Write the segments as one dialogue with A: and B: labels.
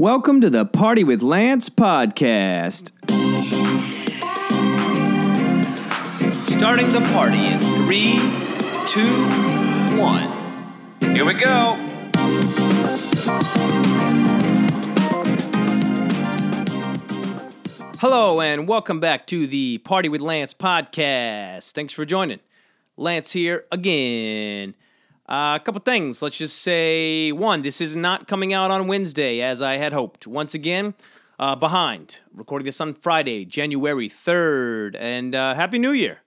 A: Welcome to the Party with Lance podcast. Starting the party in three, two, one. Here we go. Hello, and welcome back to the Party with Lance podcast. Thanks for joining. Lance here again. Uh, a couple things. Let's just say one, this is not coming out on Wednesday as I had hoped. Once again, uh, behind. Recording this on Friday, January 3rd. And uh, Happy New Year.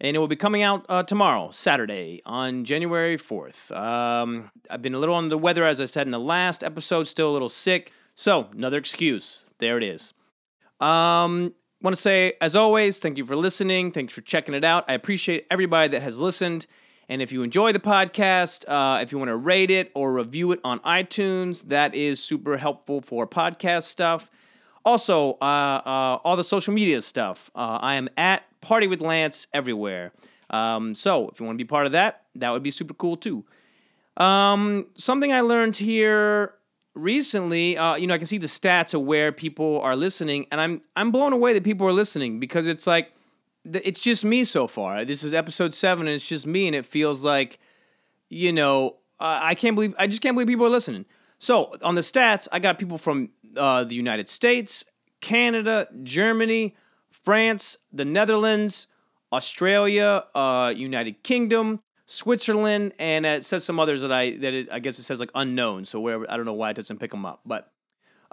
A: And it will be coming out uh, tomorrow, Saturday, on January 4th. Um, I've been a little under the weather, as I said in the last episode, still a little sick. So, another excuse. There it is. Um, want to say, as always, thank you for listening. Thanks for checking it out. I appreciate everybody that has listened. And if you enjoy the podcast, uh, if you want to rate it or review it on iTunes, that is super helpful for podcast stuff. Also, uh, uh, all the social media stuff. Uh, I am at Party with Lance everywhere. Um, so if you want to be part of that, that would be super cool too. Um, something I learned here recently, uh, you know, I can see the stats of where people are listening, and I'm I'm blown away that people are listening because it's like it's just me so far. This is episode seven, and it's just me, and it feels like, you know, I can't believe I just can't believe people are listening. So on the stats, I got people from uh, the United States, Canada, Germany, France, the Netherlands, Australia, uh, United Kingdom, Switzerland, and it says some others that I that it, I guess it says like unknown. So wherever I don't know why it doesn't pick them up, but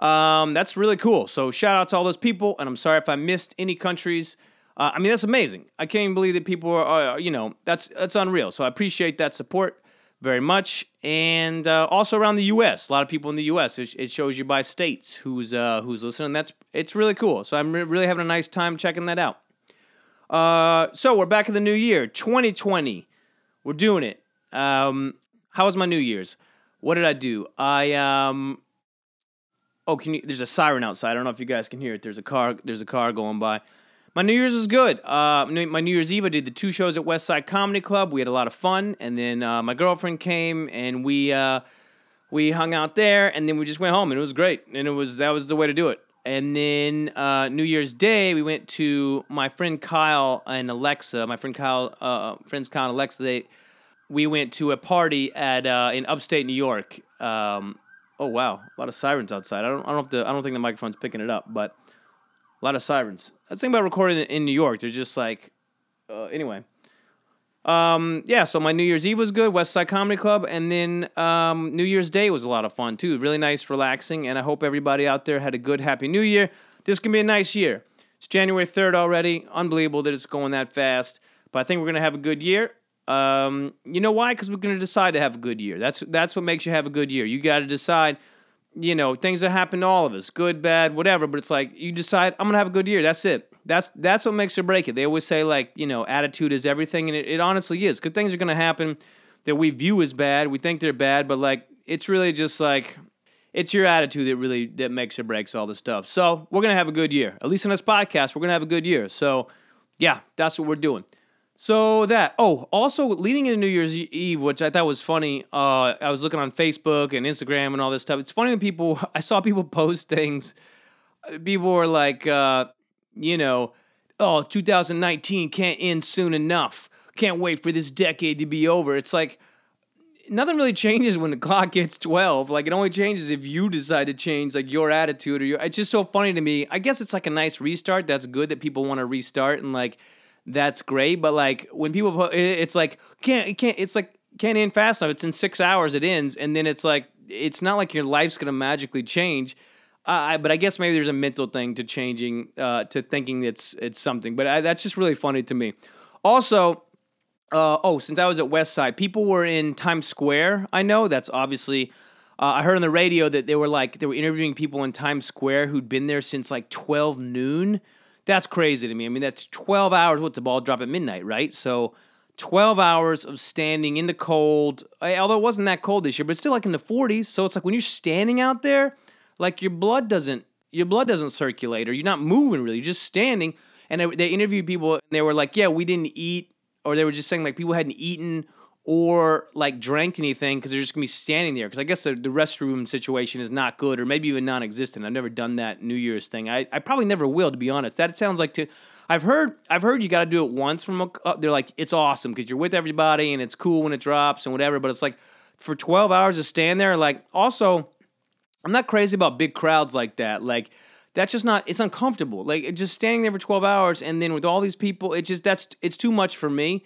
A: um, that's really cool. So shout out to all those people, and I'm sorry if I missed any countries. Uh, I mean that's amazing. I can't even believe that people are, are, you know that's that's unreal. So I appreciate that support very much, and uh, also around the U.S. A lot of people in the U.S. It, it shows you by states who's uh, who's listening. That's it's really cool. So I'm re- really having a nice time checking that out. Uh, so we're back in the new year, 2020. We're doing it. Um, how was my New Year's? What did I do? I um. Oh, can you? There's a siren outside. I don't know if you guys can hear it. There's a car. There's a car going by. My New Year's was good. Uh, my New Year's Eve, I did the two shows at West Side Comedy Club. We had a lot of fun, and then uh, my girlfriend came, and we uh, we hung out there, and then we just went home, and it was great. And it was that was the way to do it. And then uh, New Year's Day, we went to my friend Kyle and Alexa. My friend Kyle, uh, friends Kyle and Alexa. They, we went to a party at uh, in upstate New York. Um, oh wow, a lot of sirens outside. I don't, I don't if the, I don't think the microphone's picking it up, but lot of sirens. That's the thing about recording in New York. They're just like, uh, anyway. Um, yeah, so my New Year's Eve was good, West Side Comedy Club, and then um, New Year's Day was a lot of fun too. Really nice, relaxing, and I hope everybody out there had a good, happy New Year. This can be a nice year. It's January 3rd already. Unbelievable that it's going that fast, but I think we're going to have a good year. Um, you know why? Because we're going to decide to have a good year. That's that's what makes you have a good year. You got to decide. You know things that happen to all of us, good, bad, whatever. But it's like you decide I'm to have a good year. That's it. That's that's what makes or break it. They always say like you know attitude is everything, and it, it honestly is. Good things are to happen that we view as bad. We think they're bad, but like it's really just like it's your attitude that really that makes or breaks all this stuff. So we're gonna have a good year. At least in this podcast, we're gonna have a good year. So yeah, that's what we're doing. So that oh, also leading into New Year's Eve, which I thought was funny. Uh, I was looking on Facebook and Instagram and all this stuff. It's funny when people I saw people post things. People were like, uh, you know, oh, 2019 can't end soon enough. Can't wait for this decade to be over. It's like nothing really changes when the clock gets 12. Like it only changes if you decide to change like your attitude or your it's just so funny to me. I guess it's like a nice restart. That's good that people want to restart and like that's great, but like when people put, it's like can't it can't it's like can't end fast enough. It's in 6 hours it ends and then it's like it's not like your life's to magically change I, but I guess maybe there's a mental thing to changing, uh, to thinking it's it's something. But I, that's just really funny to me. Also, uh, oh, since I was at West Side, people were in Times Square. I know that's obviously. Uh, I heard on the radio that they were like they were interviewing people in Times Square who'd been there since like twelve noon. That's crazy to me. I mean, that's twelve hours. What's the ball drop at midnight, right? So. 12 hours of standing in the cold, eh, although it wasn't that cold this year, but still like in the 40s. So it's like when you're standing out there, like your blood doesn't your blood doesn't circulate or you're not moving really you're just standing and they, they interviewed people and they were like yeah we didn't eat or they were just saying like people hadn't eaten or like drank anything because they're just gonna be standing there. Because I guess the, the restroom situation is not good or maybe even non-existent. I've never done that New Year's thing. I, I probably never will, to be honest. That sounds like to. I've heard I've heard you got to do it once from a. Uh, they're like it's awesome because you're with everybody and it's cool when it drops and whatever. But it's like for 12 hours to stand there. Like also, I'm not crazy about big crowds like that. Like that's just not it's uncomfortable like just standing there for 12 hours and then with all these people it just that's it's too much for me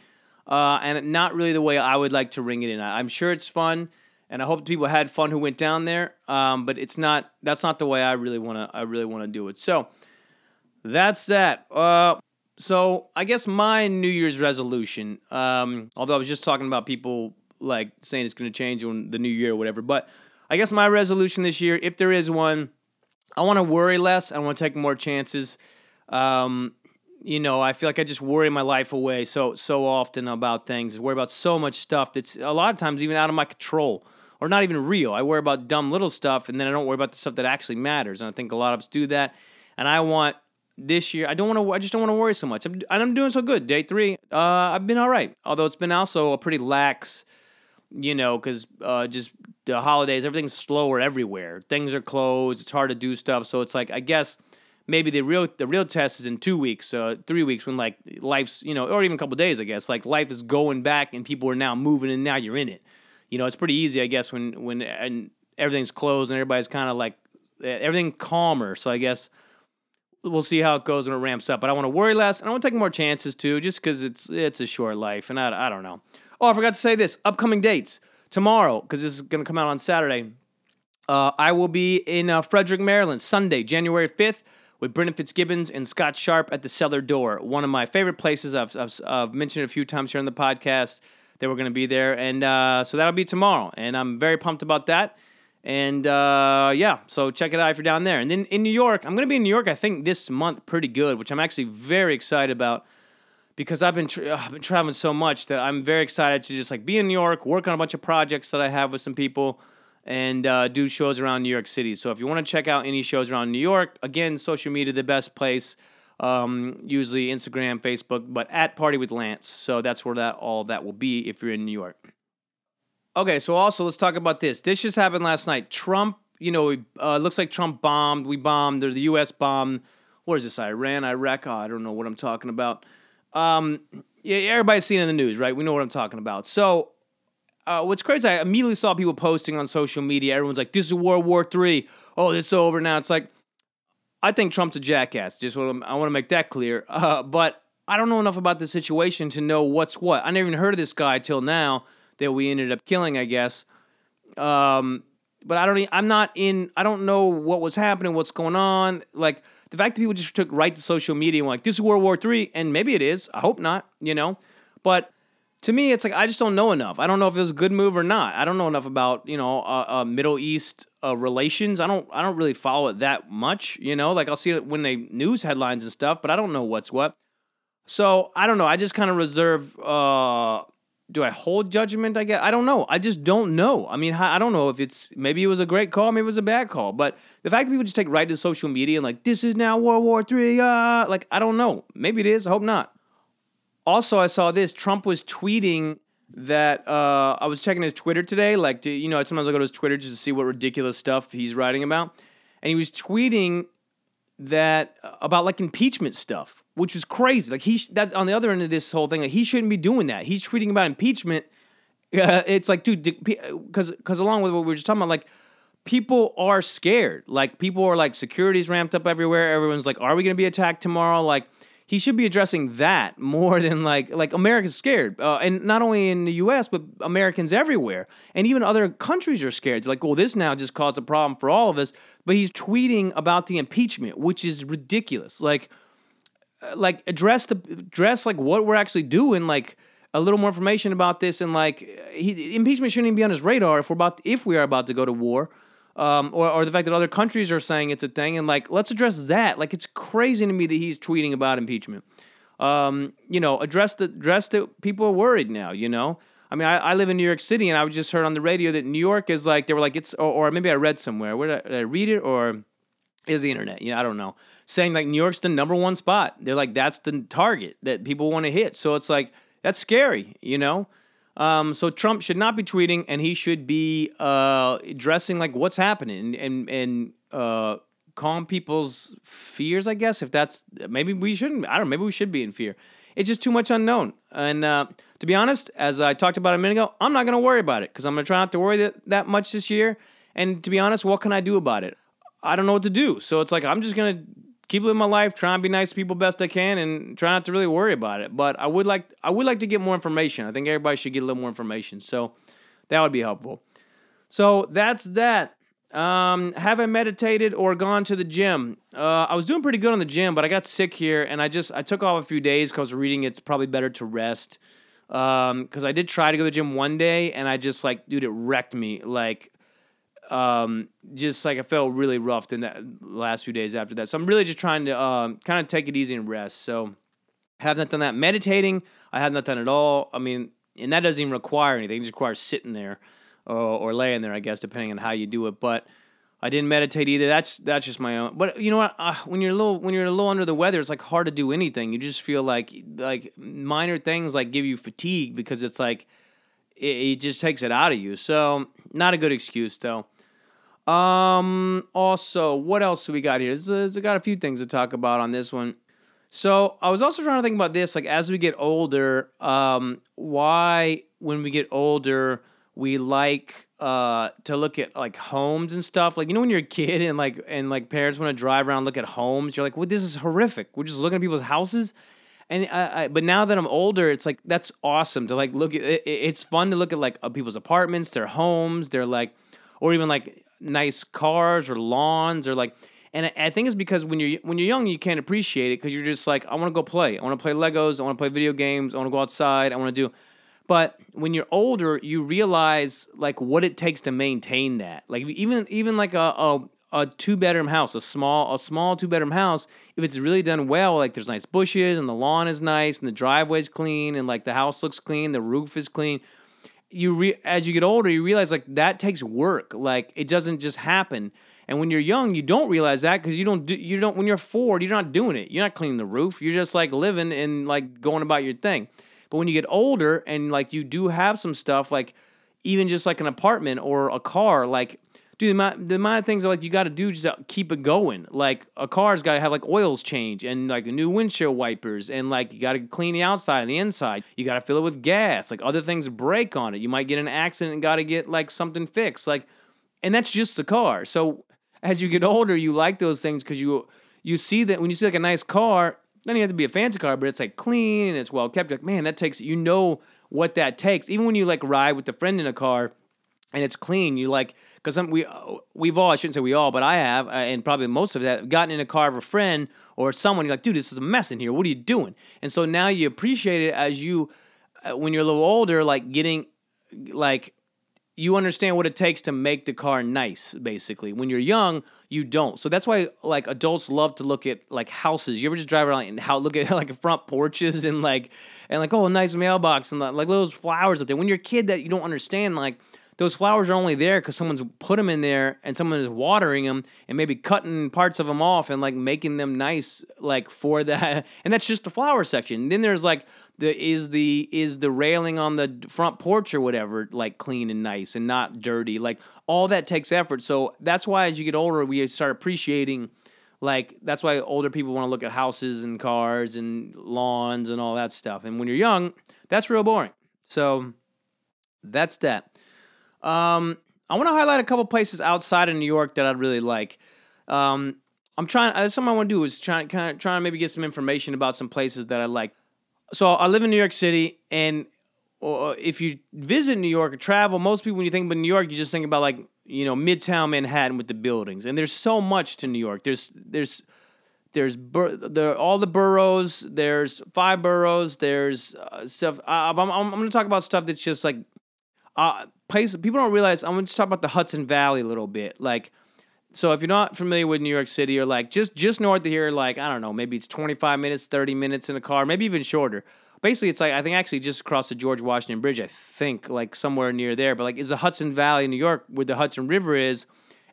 A: uh, and not really the way i would like to ring it in I, am sure it's fun and i hope people had fun who went down there um, but it's not that's not the way i really want to i really want to do it so that's that uh, so i guess my new year's resolution um, although i was just talking about people like saying it's going to change on the new year or whatever but i guess my resolution this year if there is one I want to worry less. I want to take more chances. Um, you know, I feel like I just worry my life away so so often about things. Worry about so much stuff that's a lot of times even out of my control or not even real. I worry about dumb little stuff, and then I don't worry about the stuff that actually matters. And I think a lot of us do that. And I want this year. I don't want to. I just don't want to worry so much. I'm, and I'm doing so good. Day three, uh, I've been all right. Although it's been also a pretty lax you know, because uh, just the holidays, everything's slower everywhere. Things are closed. It's hard to do stuff. So it's like I guess maybe the real the real test is in two weeks, uh, three weeks when like life's you know, or even a couple days. I guess like life is going back and people are now moving and now you're in it. You know, it's pretty easy, I guess, when when and everything's closed and everybody's kind of like everything calmer. So I guess we'll see how it goes when it ramps up. But I want to worry less and I want to take more chances too, just because it's it's a short life and I I don't know. Oh, I forgot to say this. Upcoming dates tomorrow because this is going to come out on Saturday. Uh, I will be in uh, Frederick, Maryland, Sunday, January fifth, with Brendan Fitzgibbons and Scott Sharp at the Cellar Door. One of my favorite places. I've, I've, I've mentioned it a few times here on the podcast. They were going to be there, and uh, so that'll be tomorrow, and I'm very pumped about that. And uh, yeah, so check it out if you're down there. And then in New York, I'm going to be in New York. I think this month pretty good, which I'm actually very excited about because I've been tra- I've been traveling so much that I'm very excited to just like be in New York, work on a bunch of projects that I have with some people, and uh, do shows around New York City. So if you want to check out any shows around New York, again, social media the best place. Um, usually Instagram, Facebook, but at Party with Lance. So that's where that all that will be if you're in New York. Okay, so also let's talk about this. This just happened last night. Trump, you know, uh, looks like Trump bombed. We bombed. Or the U.S. bombed. What is this? Iran, Iraq. Oh, I don't know what I'm talking about. Um, yeah, everybody's seen in the news, right? We know what I'm talking about. So, uh, what's crazy, I immediately saw people posting on social media. Everyone's like, "This is World War Three. Oh, it's over now." It's like, I think Trump's a jackass. Just want I want to make that clear. Uh, but I don't know enough about the situation to know what's what. I never even heard of this guy till now that we ended up killing, I guess. Um, but I don't. I'm not in. I don't know what was happening, what's going on. Like the fact that people just took right to social media and were like, this is World War III, and maybe it is. I hope not, you know? But to me, it's like I just don't know enough. I don't know if it was a good move or not. I don't know enough about you know uh, uh, Middle East uh, relations. I don't I don't really follow it that much. You know, like I'll see it when they news headlines and stuff, but I don't know what's what. So I don't know. I just kind of reserve uh, do I hold judgment? I guess I don't know. I just don't know. I mean, I don't know if it's maybe it was a great call, maybe it was a bad call. But the fact that people just take right to social media and like this is now World War Three, uh, like I don't know. Maybe it is. I hope not. Also, I saw this. Trump was tweeting that uh, I was checking his Twitter today. Like, you know, sometimes I go to his Twitter just to see what ridiculous stuff he's writing about, and he was tweeting that uh, about like impeachment stuff which was crazy. Like he that's on the other end of this whole thing. Like he shouldn't be doing that. He's tweeting about impeachment. Uh, it's like, dude, because because along with what we were just talking about, like people are scared. Like people are like security's ramped up everywhere. Everyone's like, are we going to be attacked tomorrow? Like he should be addressing that more than like like America's scared, uh, and not only in the U.S. but Americans everywhere, and even other countries are scared. Like, well, this now just caused a problem for all of us. But he's tweeting about the impeachment, which is ridiculous. Like like address the address like what we're actually doing like a little more information about this and like he, impeachment shouldn't even be on his radar if we're about if we are about to go to war um, or, or the fact that other countries are saying it's a thing and like let's address that like it's crazy to me that he's tweeting about impeachment um, you know address the address that people are worried now you know I mean, I, I, live in New York City, and I just heard on the radio that New York is like they were like it's, or, or maybe I read somewhere. Where did I, did I read it, or is the internet? Yeah, I don't know saying like New York's the number one spot. They're like that's the target that people want to hit. So it's like that's scary, you know. Um, so Trump should not be tweeting, and he should be uh, addressing like what's happening and and, and uh, calm people's fears. I guess if that's maybe we shouldn't. I don't. know, Maybe we should be in fear. It's just too much unknown. And uh, to be honest, as I talked about a minute ago, I'm not going to worry about it because I'm going to try not to worry that, that much this year. And to be honest, what can I do about it? I don't know what to do. So it's like I'm just going to keep living my life, try and be nice to people best I can, and try not to really worry about it. But I would like I would like to get more information. I think everybody should get a little more information. So that would be helpful. So that's that. Um, haven't meditated or gone to the gym. Uh, I was doing pretty good on the gym, but I got sick here, and I just I took off a few days because reading it's probably better to rest. Um, because I did try to go to the gym one day, and I just like, dude, it wrecked me. Like, um, just like I felt really rough in the last few days after that. So I'm really just trying to um, kind of take it easy and rest. So have not done that. Meditating, I have not done at all. I mean, and that doesn't even require anything. It just requires sitting there or, or laying there, I guess, depending on how you do it. But I didn't meditate either. That's that's just my own. But you know what? Uh, when you're a little when you're a little under the weather, it's like hard to do anything. You just feel like like minor things like give you fatigue because it's like it, it just takes it out of you. So not a good excuse though. Um. Also, what else do we got here? There's, got a few things to talk about on this one. So I was also trying to think about this, like as we get older, um, why when we get older we like uh to look at like homes and stuff. Like you know when you're a kid and like and like parents want to drive around look at homes, you're like, well, this is horrific. We're just looking at people's houses. And I, I, but now that I'm older, it's like that's awesome to like look at. It, it's fun to look at like uh, people's apartments, their homes, their like, or even like nice cars or lawns or like and I think it's because when you're when you're young you can't appreciate it because you're just like I want to go play. I want to play Legos. I want to play video games. I want to go outside. I want to do but when you're older you realize like what it takes to maintain that. Like even even like a, a a two bedroom house, a small a small two bedroom house, if it's really done well, like there's nice bushes and the lawn is nice and the driveway's clean and like the house looks clean, the roof is clean, you re- as you get older, you realize like that takes work. Like it doesn't just happen. And when you're young, you don't realize that because you don't do you don't when you're four, you're not doing it. You're not cleaning the roof. You're just like living and like going about your thing. But when you get older and like you do have some stuff like even just like an apartment or a car, like dude, the amount, the amount of things like you got to do just to keep it going. Like a car's got to have like oils change and like new windshield wipers and like you got to clean the outside and the inside. You got to fill it with gas. Like other things break on it. You might get an accident and got to get like something fixed. Like, and that's just the car. So as you get older, you like those things because you you see that when you see like a nice car, you have to be a fancy car, but it's like clean and it's well kept. Like man, that takes you know what that takes. Even when you like ride with a friend in a car and it's clean. You like because we we've all I shouldn't say we all, but I have, uh, and probably most of that gotten in a car of a friend or someone. You're like, dude, this is a mess in here. What are you doing? And so now you appreciate it as you uh, when you're a little older, like getting like you understand what it takes to make the car nice basically when you're young you don't so that's why like adults love to look at like houses you ever just drive around and how look at like front porches and like and like oh a nice mailbox and like those flowers up there when you're a kid that you don't understand like those flowers are only there because someone's put them in there and someone is watering them and maybe cutting parts of them off and like making them nice like for that and that's just the flower section. And then there's like the is the is the railing on the front porch or whatever like clean and nice and not dirty like all that takes effort. So that's why as you get older we start appreciating like that's why older people want to look at houses and cars and lawns and all that stuff. And when you're young that's real boring. So that's that um, I want to highlight a couple places outside of New York that I'd really like. Um, I'm trying. That's something I want to do is trying kind of trying to maybe get some information about some places that I like. So I live in New York City, and uh, if you visit New York or travel, most people when you think about New York, you just think about like you know Midtown Manhattan with the buildings, and there's so much to New York. There's there's there's bur- there all the boroughs. There's five boroughs. There's uh, stuff. I, I'm, I'm, I'm going to talk about stuff that's just like uh, people don't realize. I'm going to talk about the Hudson Valley a little bit. Like, so if you're not familiar with New York City, or like just just north of here, like I don't know, maybe it's 25 minutes, 30 minutes in a car, maybe even shorter. Basically, it's like I think actually just across the George Washington Bridge. I think like somewhere near there, but like is the Hudson Valley, New York, where the Hudson River is,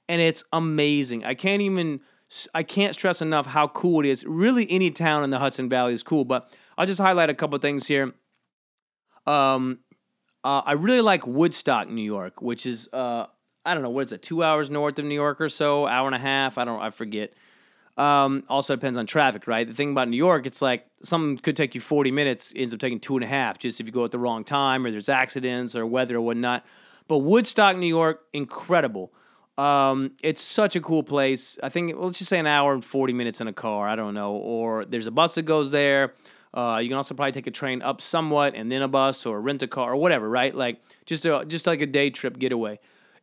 A: and it's amazing. I can't even I can't stress enough how cool it is. Really, any town in the Hudson Valley is cool, but I'll just highlight a couple things here. Um, Uh, I really like Woodstock, New York, which is uh, I don't know what is it, two hours north of New York or so, hour and a half. I don't, I forget. Um, also depends on traffic, right? The thing about New York, it's like something could take you 40 minutes, ends up taking two and a half, just if you go at the wrong time or there's accidents or weather or whatnot. But Woodstock, New York, incredible. Um, it's such a cool place. I think let's just say an hour and 40 minutes in a car. I don't know. Or there's a bus that goes there. Uh, you can also probably take a train up somewhat and then a bus or rent a car or whatever, right? Like just a, just like a day trip getaway.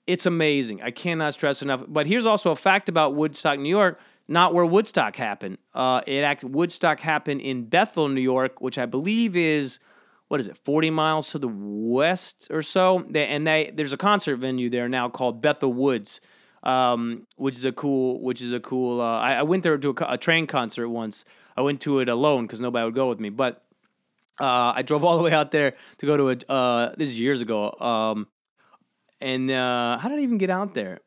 A: It's amazing. I cannot stress enough. But here's also a fact about Woodstock, New York not where Woodstock happened. Uh, it act Woodstock happened in Bethel, New York, which I believe is what is it, forty miles to the west or so. And they there's a concert venue there now called Bethel Woods, um, which is a cool which is a cool. Uh, I, I, went there to a, a, train concert once. I went to it alone because nobody would go with me, but. Uh, I drove all the way out there to go to a. Uh, this is years ago. Um, and uh, how did I even get out there?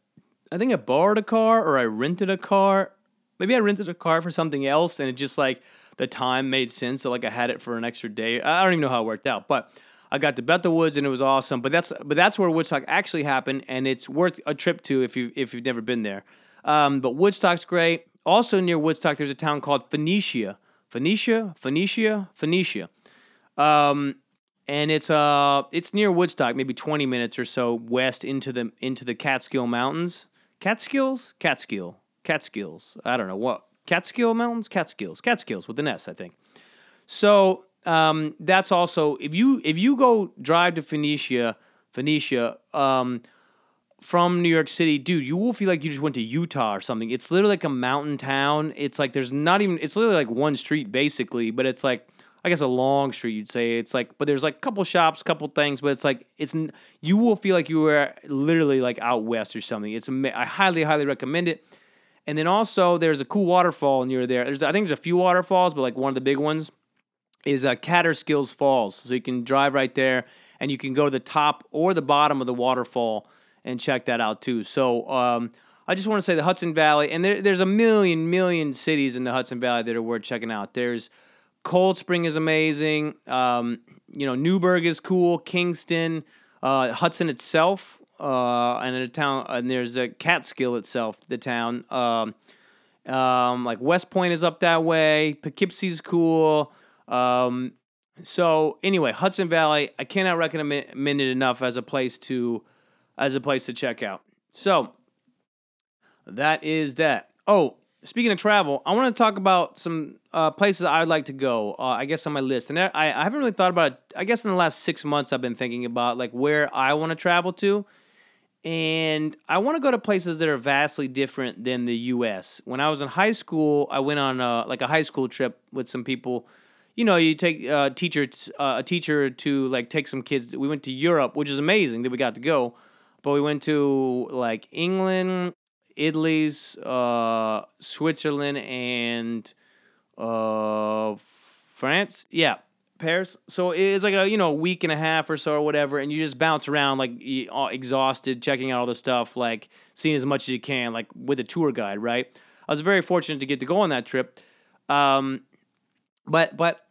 A: I think I borrowed a car or I rented a car maybe I rented a car for something else and it just like the time made sense. So like I had it for an extra day. I don't even know how it worked out, but I got to Bethel Woods and it was awesome. But that's but that's where Woodstock actually happened, and it's worth a trip to if you if you've never been there. Um, but Woodstock's great. Also near Woodstock, there's a town called Phoenicia. Phoenicia, Phoenicia, Phoenicia. Um, and it's uh it's near Woodstock, maybe 20 minutes or so west into the into the Catskill Mountains. Catskills, Catskill, Catskills. I don't know what Catskill Mountains, Catskills, Catskills with an S, I think. So um, that's also if you if you go drive to Phoenicia, Phoenicia um, from New York City, dude, you will feel like you just went to Utah or something. It's literally like a mountain town. It's like there's not even. It's literally like one street basically, but it's like. I guess a long street, you'd say. It's like, but there's like a couple shops, couple things, but it's like it's you will feel like you were literally like out west or something. It's I highly, highly recommend it. And then also there's a cool waterfall near there. There's I think there's a few waterfalls, but like one of the big ones is uh, Kaaterskills Falls. So you can drive right there and you can go to the top or the bottom of the waterfall and check that out too. So um, I just want to say the Hudson Valley, and there, there's a million, million cities in the Hudson Valley that are worth checking out. There's Cold Spring is amazing. Um, you know, Newburgh is cool. Kingston, uh, Hudson itself uh, and a town, and there's a Catskill itself, the town. Um, um, like West Point is up that way. Poughkeepsie's cool. Um, so anyway, Hudson Valley, I cannot recommend it enough as a place to, as a place to check out. So that is that. Oh, speaking of travel, I want to talk about some uh, places I'd like to go. Uh, I guess on my list, and I, I haven't really thought about it. I guess in the last six months, I've been thinking about like where I want to travel to and I want to go to places that are vastly different than the U.S. When I was in high school, I went on a, like a high school trip with some people. You know, you take a uh, teacher uh, a teacher to like take some kids. We went to Europe, which is amazing that we got to go, but we went to like England, Italy's, uh, Switzerland, and uh, France. Yeah, Paris. So it's like a you know week and a half or so or whatever, and you just bounce around like exhausted, checking out all the stuff, like seeing as much as you can, like with a tour guide. Right. I was very fortunate to get to go on that trip, um, but but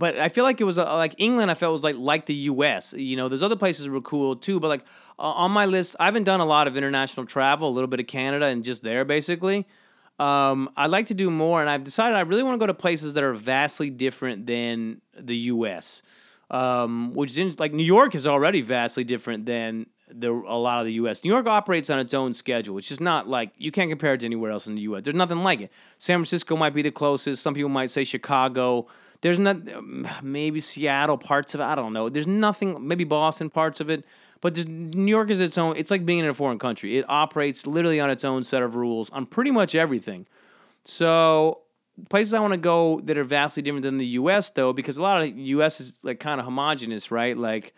A: but I feel like it was uh, like England. I felt was like like the U.S. You know, there's other places were cool too, but like uh, on my list, I haven't done a lot of international travel. A little bit of Canada and just there basically. Um, I'd like to do more, and I've decided I really want to go to places that are vastly different than the U.S. Um, which is in, like New York is already vastly different than the a lot of the U.S. New York operates on its own schedule. It's just not like you can't compare it to anywhere else in the U.S. There's nothing like it. San Francisco might be the closest. Some people might say Chicago. There's not maybe Seattle parts of it. I don't know. There's nothing. Maybe Boston parts of it. But New York is its own. It's like being in a foreign country. It operates literally on its own set of rules on pretty much everything. So places I want to go that are vastly different than the U.S. though, because a lot of U.S. is like kind of homogenous, right? Like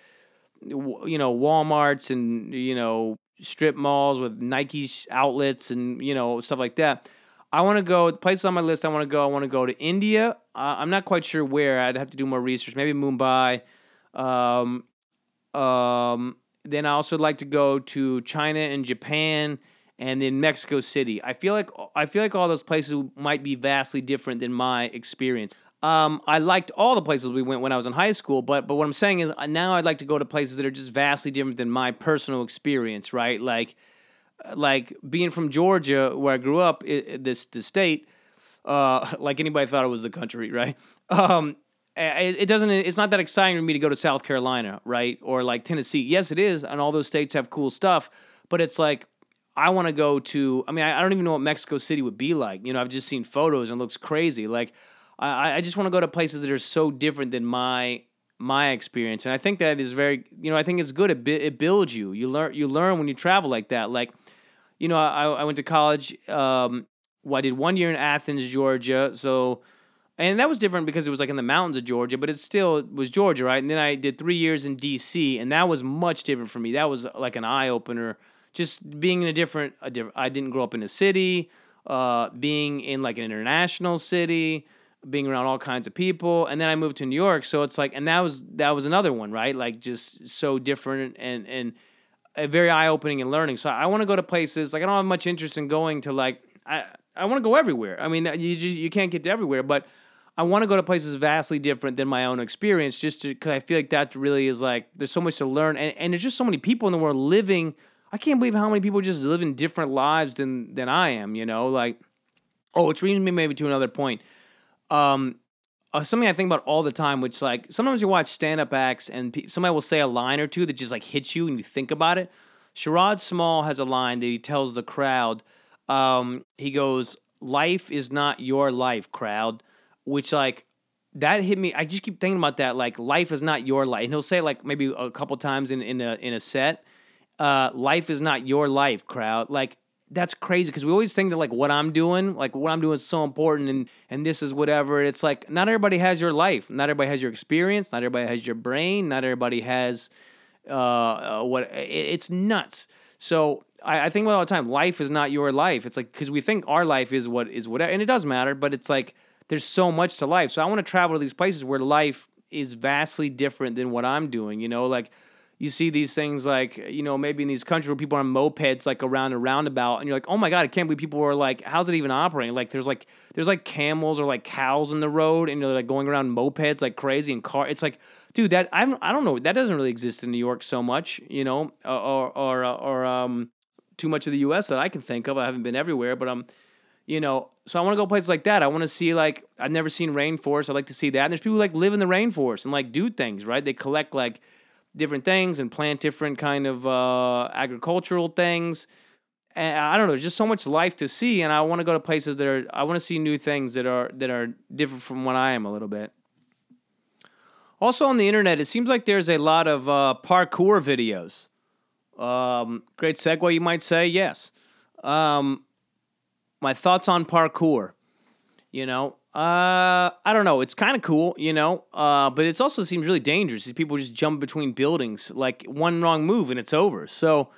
A: you know WalMarts and you know strip malls with Nike's outlets and you know stuff like that. I want to go places on my list. I want to go. I want to go to India. Uh, I'm not quite sure where. I'd have to do more research. Maybe Mumbai. Um, um, then I also like to go to China and Japan and then Mexico City. I feel like I feel like all those places might be vastly different than my experience. Um, I liked all the places we went when I was in high school, but but what I'm saying is uh, now I'd like to go to places that are just vastly different than my personal experience, right? Like like being from Georgia, where I grew up, it, this the state, uh, like anybody thought it was the country, right? Um, it, it doesn't. It's not that exciting for me to go to South Carolina, right, or like Tennessee. Yes, it is, and all those states have cool stuff, but it's like I want to go to. I mean, I, I don't even know what Mexico City would be like. You know, I've just seen photos and it looks crazy. Like I, I just want to go to places that are so different than my my experience, and I think that is very, you know, I think it's good. It it builds you. You learn you learn when you travel like that. Like, you know, I I went to college. Um, well, I did one year in Athens, Georgia. So, and that was different because it was like in the mountains of Georgia, but it still was Georgia, right? And then I did three years in D.C., and that was much different for me. That was like an eye opener. Just being in a different, a different. I didn't grow up in a city. Uh, being in like an international city being around all kinds of people and then i moved to new york so it's like and that was that was another one right like just so different and and very eye-opening and learning. So i want to go to places like i don't have much interest in going to like i i want to go everywhere. I mean you just you can't get to everywhere but i want to go to places vastly different than my own experience just because i feel like that really is like there's so much to learn and, and there's just so many people in the world living i can't believe how many people just living different lives than than i am you know? Like oh which brings me maybe to another point. Um, uh, something I think about all the time, which like sometimes you watch stand up acts and pe- somebody will say a line or two that just like hits you and you think about it. Sherrod Small has a line that he tells the crowd. Um, he goes, "Life is not your life, crowd," which like that hit me. I just keep thinking about that. Like, life is not your life, and he'll say like maybe a couple times in in a in a set. Uh, life is not your life, crowd. Like that's crazy because we always think that like what I'm doing, like what I'm doing is so important and and this is whatever. It's like not everybody has your life, not everybody has your experience, not everybody has your brain, not everybody has uh, uh what it, it's nuts. So I, I think about all the time, life is not your life. It's like because we think our life is what is whatever, and it does matter, but it's like there's so much to life. So I want to travel to these places where life is vastly different than what I'm doing. You know, like you see these things like you know maybe in these countries where people are on mopeds like around a roundabout and you're like oh my god i can't believe people are like how's it even operating? Like there's like there's like camels or like cows in the road and they're like going around mopeds like crazy and car it's like dude that i don't, I don't know that doesn't really exist in new york so much you know or or or um too much of the us that i can think of i haven't been everywhere but um you know so i want to go places like that i want to see like i've never seen rainforest i like to see that and there's people who like live in the rainforest and like do things right? They collect like different things and plant different kind of uh, agricultural things. And I don't know, just so much life to see, and I want to go to places that are. I want to see new things that are that are different from what I am a little bit. Also on the internet, it seems like there's a lot of uh, parkour videos. Um, great segue, you might say. Yes. Um, my thoughts on parkour. You know, uh, I don't know. It's kind of cool, you know, uh, but it also seems really dangerous. These people just jump between buildings, like one wrong move and it's over. So,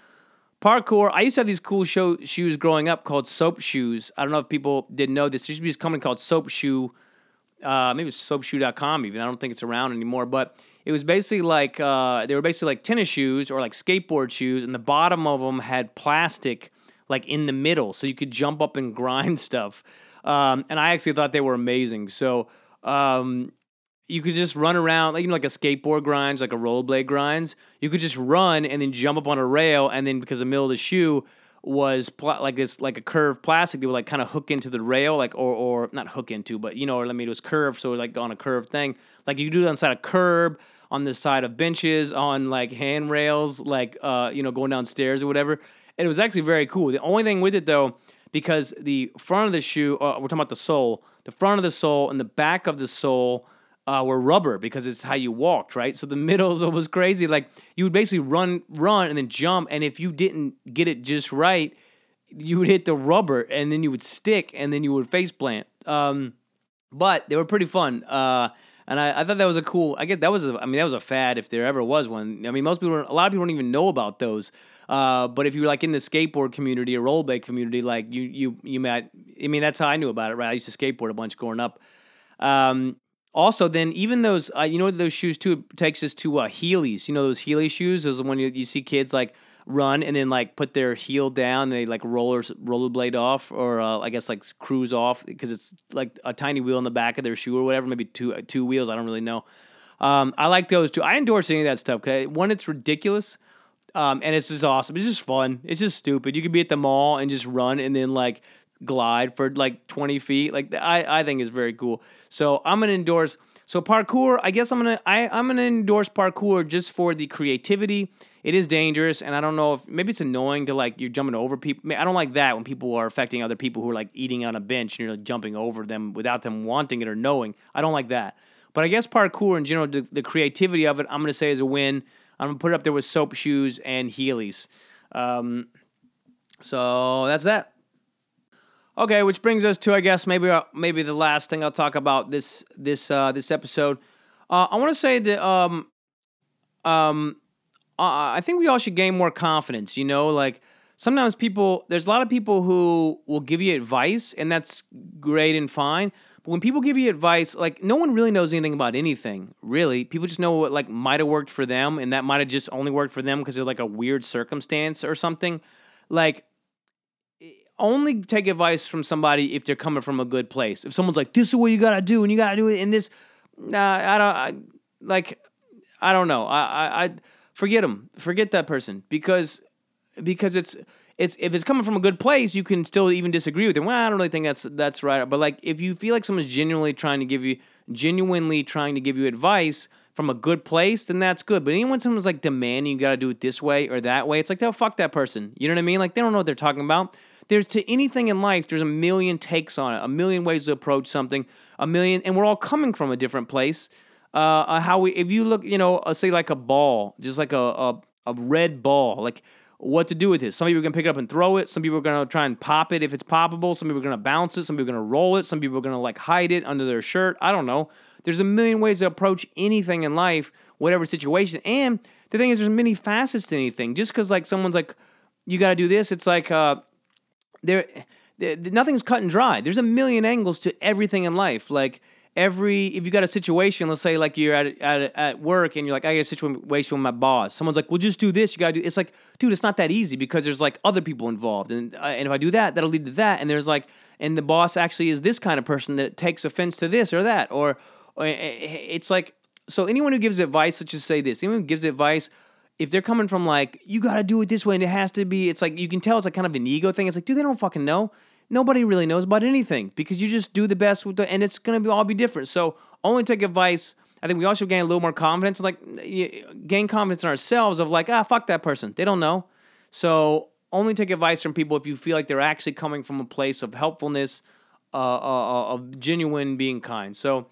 A: parkour. I used to have these cool show, shoes growing up called soap shoes. I don't know if people didn't know this. There used to be this company called Soap Shoe. Uh, maybe it's soapshoe.com even. I don't think it's around anymore, but it was basically like uh, they were basically like tennis shoes or like skateboard shoes, and the bottom of them had plastic like in the middle, so you could jump up and grind stuff. Um, and I actually thought they were amazing. So um, you could just run around, like you know, like a skateboard grinds, like a rollerblade grinds. You could just run and then jump up on a rail, and then because the middle of the shoe was pl- like this, like a curved plastic, they would like kind of hook into the rail, like or or not hook into, but you know, or I mean, it was curved, so like on a curved thing, like you do that on side of curb, on the side of benches, on like handrails, like uh, you know, going downstairs or whatever. And it was actually very cool. The only thing with it though because the front of the shoe, uh, we're talking about the sole, the front of the sole and the back of the sole uh, were rubber because it's how you walked, right? So the middle was crazy. Like you would basically run, run, and then jump, and if you didn't get it just right, you would hit the rubber, and then you would stick, and then you would face plant. Um, but they were pretty fun. Uh, and I, I, thought that was a cool. I get that was a, I mean that was a fad if there ever was one. I mean most people, a lot of people don't even know about those. Uh, but if you're like in the skateboard community or rollerblade community, like you you you met. I mean that's how I knew about it. Right, I used to skateboard a bunch growing up. Um, also, then even those, uh, you know, those shoes too takes us to uh, Heelys. You know those Heely shoes. Those are when you, you see kids like run and then like put their heel down. They like rollers rollerblade off, or uh, I guess like cruise off because it's like a tiny wheel in the back of their shoe or whatever. Maybe two two wheels. I don't really know. Um, I like those too. I endorse any of that stuff. Okay, one, it's ridiculous. Um, and it's just awesome. It's just fun. It's just stupid. You could be at the mall and just run and then like glide for like 20 feet. Like I, I think is very cool. So I'm gonna endorse. So parkour, I guess I'm gonna I, I'm gonna endorse parkour just for the creativity. It is dangerous, and I don't know if maybe it's annoying to like you're jumping over people. I don't like that when people are affecting other people who are like eating on a bench and you're like, jumping over them without them wanting it or knowing. I don't like that. But I guess parkour in general, the, the creativity of it, I'm gonna say is a win. I'm gonna put it up there with soap shoes and Heelys. Um, so that's that. Okay, which brings us to I guess maybe uh, maybe the last thing I'll talk about this this uh, this episode. Uh, I want to say that um, um, I think we all should gain more confidence. You know, like sometimes people there's a lot of people who will give you advice, and that's great and fine. But when people give you advice, like no one really knows anything about anything, really. People just know what like might have worked for them, and that might have just only worked for them because they're like a weird circumstance or something. Like eh, only take advice from somebody if they're coming from a good place. If someone's like, "This is what you gotta do," and you gotta do it in this, nah, I don't I, like. I don't know. I, I, I forget them. Forget that person because because it's it's if it's coming from a good place, you can still even disagree with them. Well, I don't really think that's that's right. But like if you feel like someone's genuinely trying to give you genuinely trying to give you advice from a good place, then that's good. But anyone someone's like demanding you got to do it this way or that way, it's like, they'll fuck that person. You know what I mean? Like they don't know what they're talking about there's to anything in life, there's a million takes on it, a million ways to approach something, a million, and we're all coming from a different place. Uh, uh how we, if you look, you know, uh, say like a ball, just like a, a, a red ball, like what to do with it. Some people are gonna pick it up and throw it. Some people are gonna try and pop it if it's poppable. Some people are gonna bounce it. Some people are gonna roll it. Some people are gonna like hide it under their shirt. I don't know. There's a million ways to approach anything in life, whatever situation. And the thing is, there's many facets to anything. Just because like someone's like, you got to do this, it's like uh, there nothing's cut and dry. There's a million angles to everything in life. Like every if you got a situation, let's say like you're at at at work and you're like I got a situation with my boss. Someone's like, "Well, just do this. You got to do." It's like, dude, it's not that easy because there's like other people involved, and uh, and if I do that, that'll lead to that. And there's like, and the boss actually is this kind of person that takes offense to this or that, or, or it's like so anyone who gives advice, let's just say this, anyone who gives advice if they're coming from like you got to do it this way and it has to be it's like you can tell it's like kind of an ego thing it's like dude they don't fucking know nobody really knows about anything because you just do the best with the and it's going to be all be different so only take advice i think we also gain a little more confidence like gain confidence in ourselves of like ah fuck that person they don't know so only take advice from people if you feel like they're actually coming from a place of helpfulness uh, uh, uh of genuine being kind so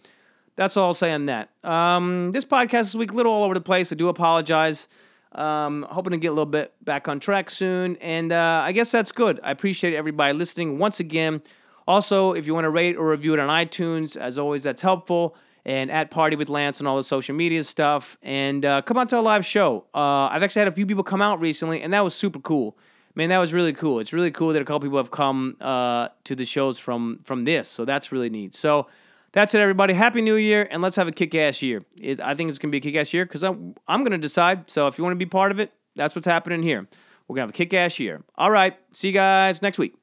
A: that's all I'll say on that. Um, this podcast this week, a little all over the place. I do apologize. Um, hoping to get a little bit back on track soon. And uh, I guess that's good. I appreciate everybody listening once again. Also, if you want to rate or review it on iTunes, as always, that's helpful. And at Party with Lance and all the social media stuff. And uh, come out to a live show. Uh, I've actually had a few people come out recently, and that was super cool. Man, that was really cool. It's really cool that a couple people have come uh, to the shows from from this. So that's really neat. So that's it, everybody. Happy New Year, and let's have a kick ass year. It, I think it's going to be a kick ass year because I'm, I'm going to decide. So if you want to be part of it, that's what's happening here. We're going to have a kick ass year. All right. See you guys next week.